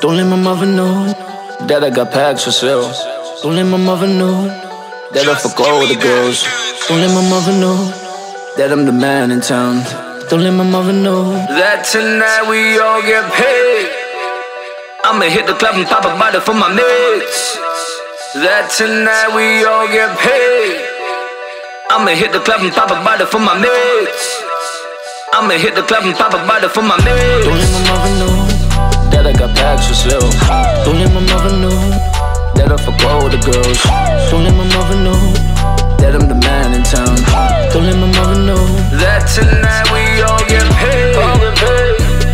Don't let my mother know that I got packs for sale. Don't let my mother know that I fuck all the girls. Don't let my mother know that I'm the man in town. Don't let my mother know that tonight we all get paid. I'ma hit the club and pop a bottle for my mates. That tonight we all get paid. I'ma hit the club and pop a bottle for my mates. I'ma hit the club and pop a bottle for my mates. Don't let my mother know that I packs for sale. Don't let my mother know that I fuck all the girls. Don't let my mother know that I'm the man in town. Don't let my mother know that tonight we all get paid.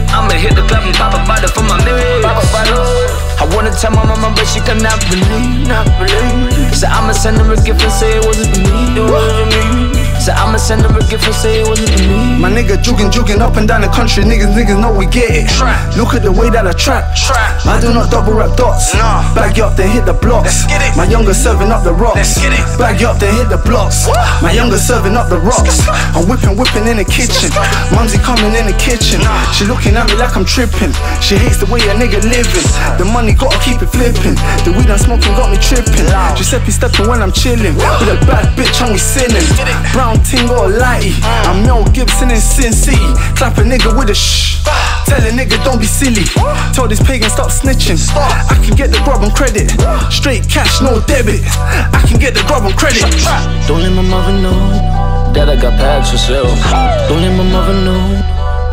I'ma hit the club and pop a bottle for my mates. I wanna tell my mama, but she cannot believe, not believe. So I'ma send her a gift and say it wasn't for me. It wasn't me. So I'ma send her a gift and say it wasn't me. My nigga jugging, jugging up and down the country. Niggas, niggas know we get it. Trap. Look at the way that I trap. Trap. I do not double rap dots. Nah. Bag you up, then hit the blocks. Let's get it. My younger serving up the rocks. Let's get it. Bag you up, then hit the blocks. What? My younger serving up the rocks. I'm whipping, whipping in the kitchen. Mumsy coming in the kitchen. Nah. She looking at me like I'm tripping. She hates the way a nigga living. The money gotta keep it flipping. The weed I'm smoking got me tripping. Giuseppe stepping when I'm chilling. With a bad bitch and we sinning. Brown ting got a lighty. I'm Mel Gibson in Sin City. Clap a nigga with a shh. Tell a nigga don't be silly. Tell this pagan stop snitching. Stop. I can get the grub on credit. Straight cash, no debit. I can get the grub on credit. Don't let my mother know that I got packs for sale. Don't let my mother know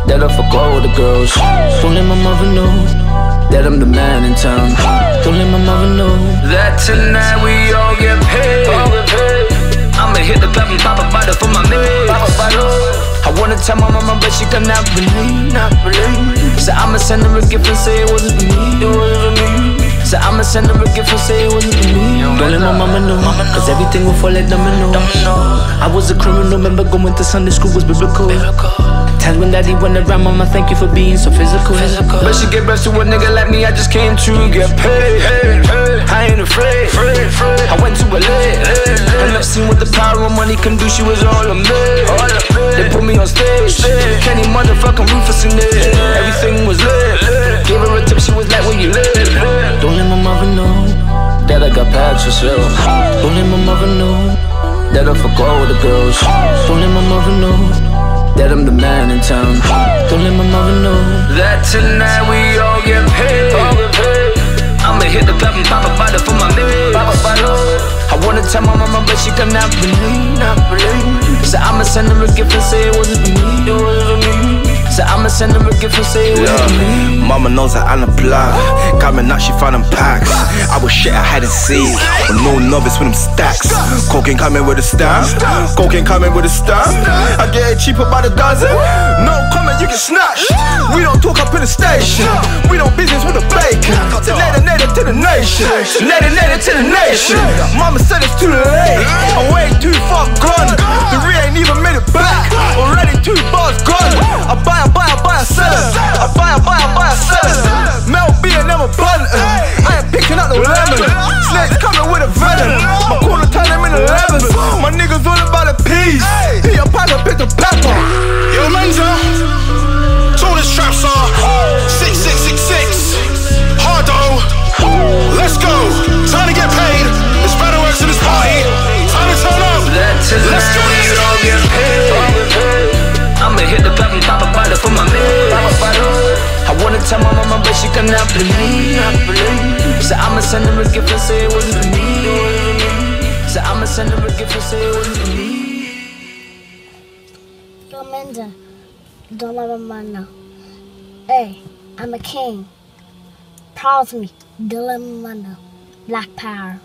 that I fuck all the girls. Don't let my mother know that I'm the man in town. Don't let my mother know that tonight we all get paid. I'ma hit the club Tell my mama, but she cannot believe, not believe. So I'ma send her a gift and say it wasn't for me. It wasn't for me. So I'ma send her a gift and say it wasn't for me. Don't let my mama know, cause everything will fall like dominoes. I was a criminal, remember going to Sunday school was biblical. Times when daddy went around, mama, thank you for being so physical. But she gave birth to a nigga like me, I just came to get paid. I ain't afraid. I went to LA. And I've seen what the power of money can do, she was all of me. They put me on stage. Kenny motherfucking Rufus in there. Everything was lit. Gave her a tip, she was like, where you live? Don't let my mother know that I got packs for sale. Don't let my mother know that I fuck all the girls. Don't let my mother know that I'm the man in town. Don't let my mother know that tonight we all get paid. I'ma hit the club and pop a bottle for my mates. I wanna tell my mama, but she cannot believe, her a gift and say it wasn't me. It wasn't send her a gift and say. Yeah, mama knows that I'm a blood. Coming out, she found them packs. I was shit, I had to see. But no novice with them stacks. Cocaine coming with a stamp. Cocaine coming with a stamp. I get it cheaper by the dozen. No comment, you get snatched. We don't talk up in the station. We don't business with the bacon. Native, native to the nation. To the nation. Mama said it's too late. I'm way too far gone. The re ain't even made it back. Already 11. My corner turned him in 11. My niggas all about a piece. He a partner, pick the pepper. Yo, Menza. Told traps are 6666. Hardoe. Let's go. Time to get paid. It's better works in this party. Time to turn up. Let's go. i hit the pep and pop a bottle for my man. I wanna tell my mama, but she cannot believe. So I'ma send her a gift and say it wasn't for me. So I'ma send her a gift and say it wasn't for me. Menza, don't let my man know. Hey, I'm a king. Proud of me. Don't let know. Black power.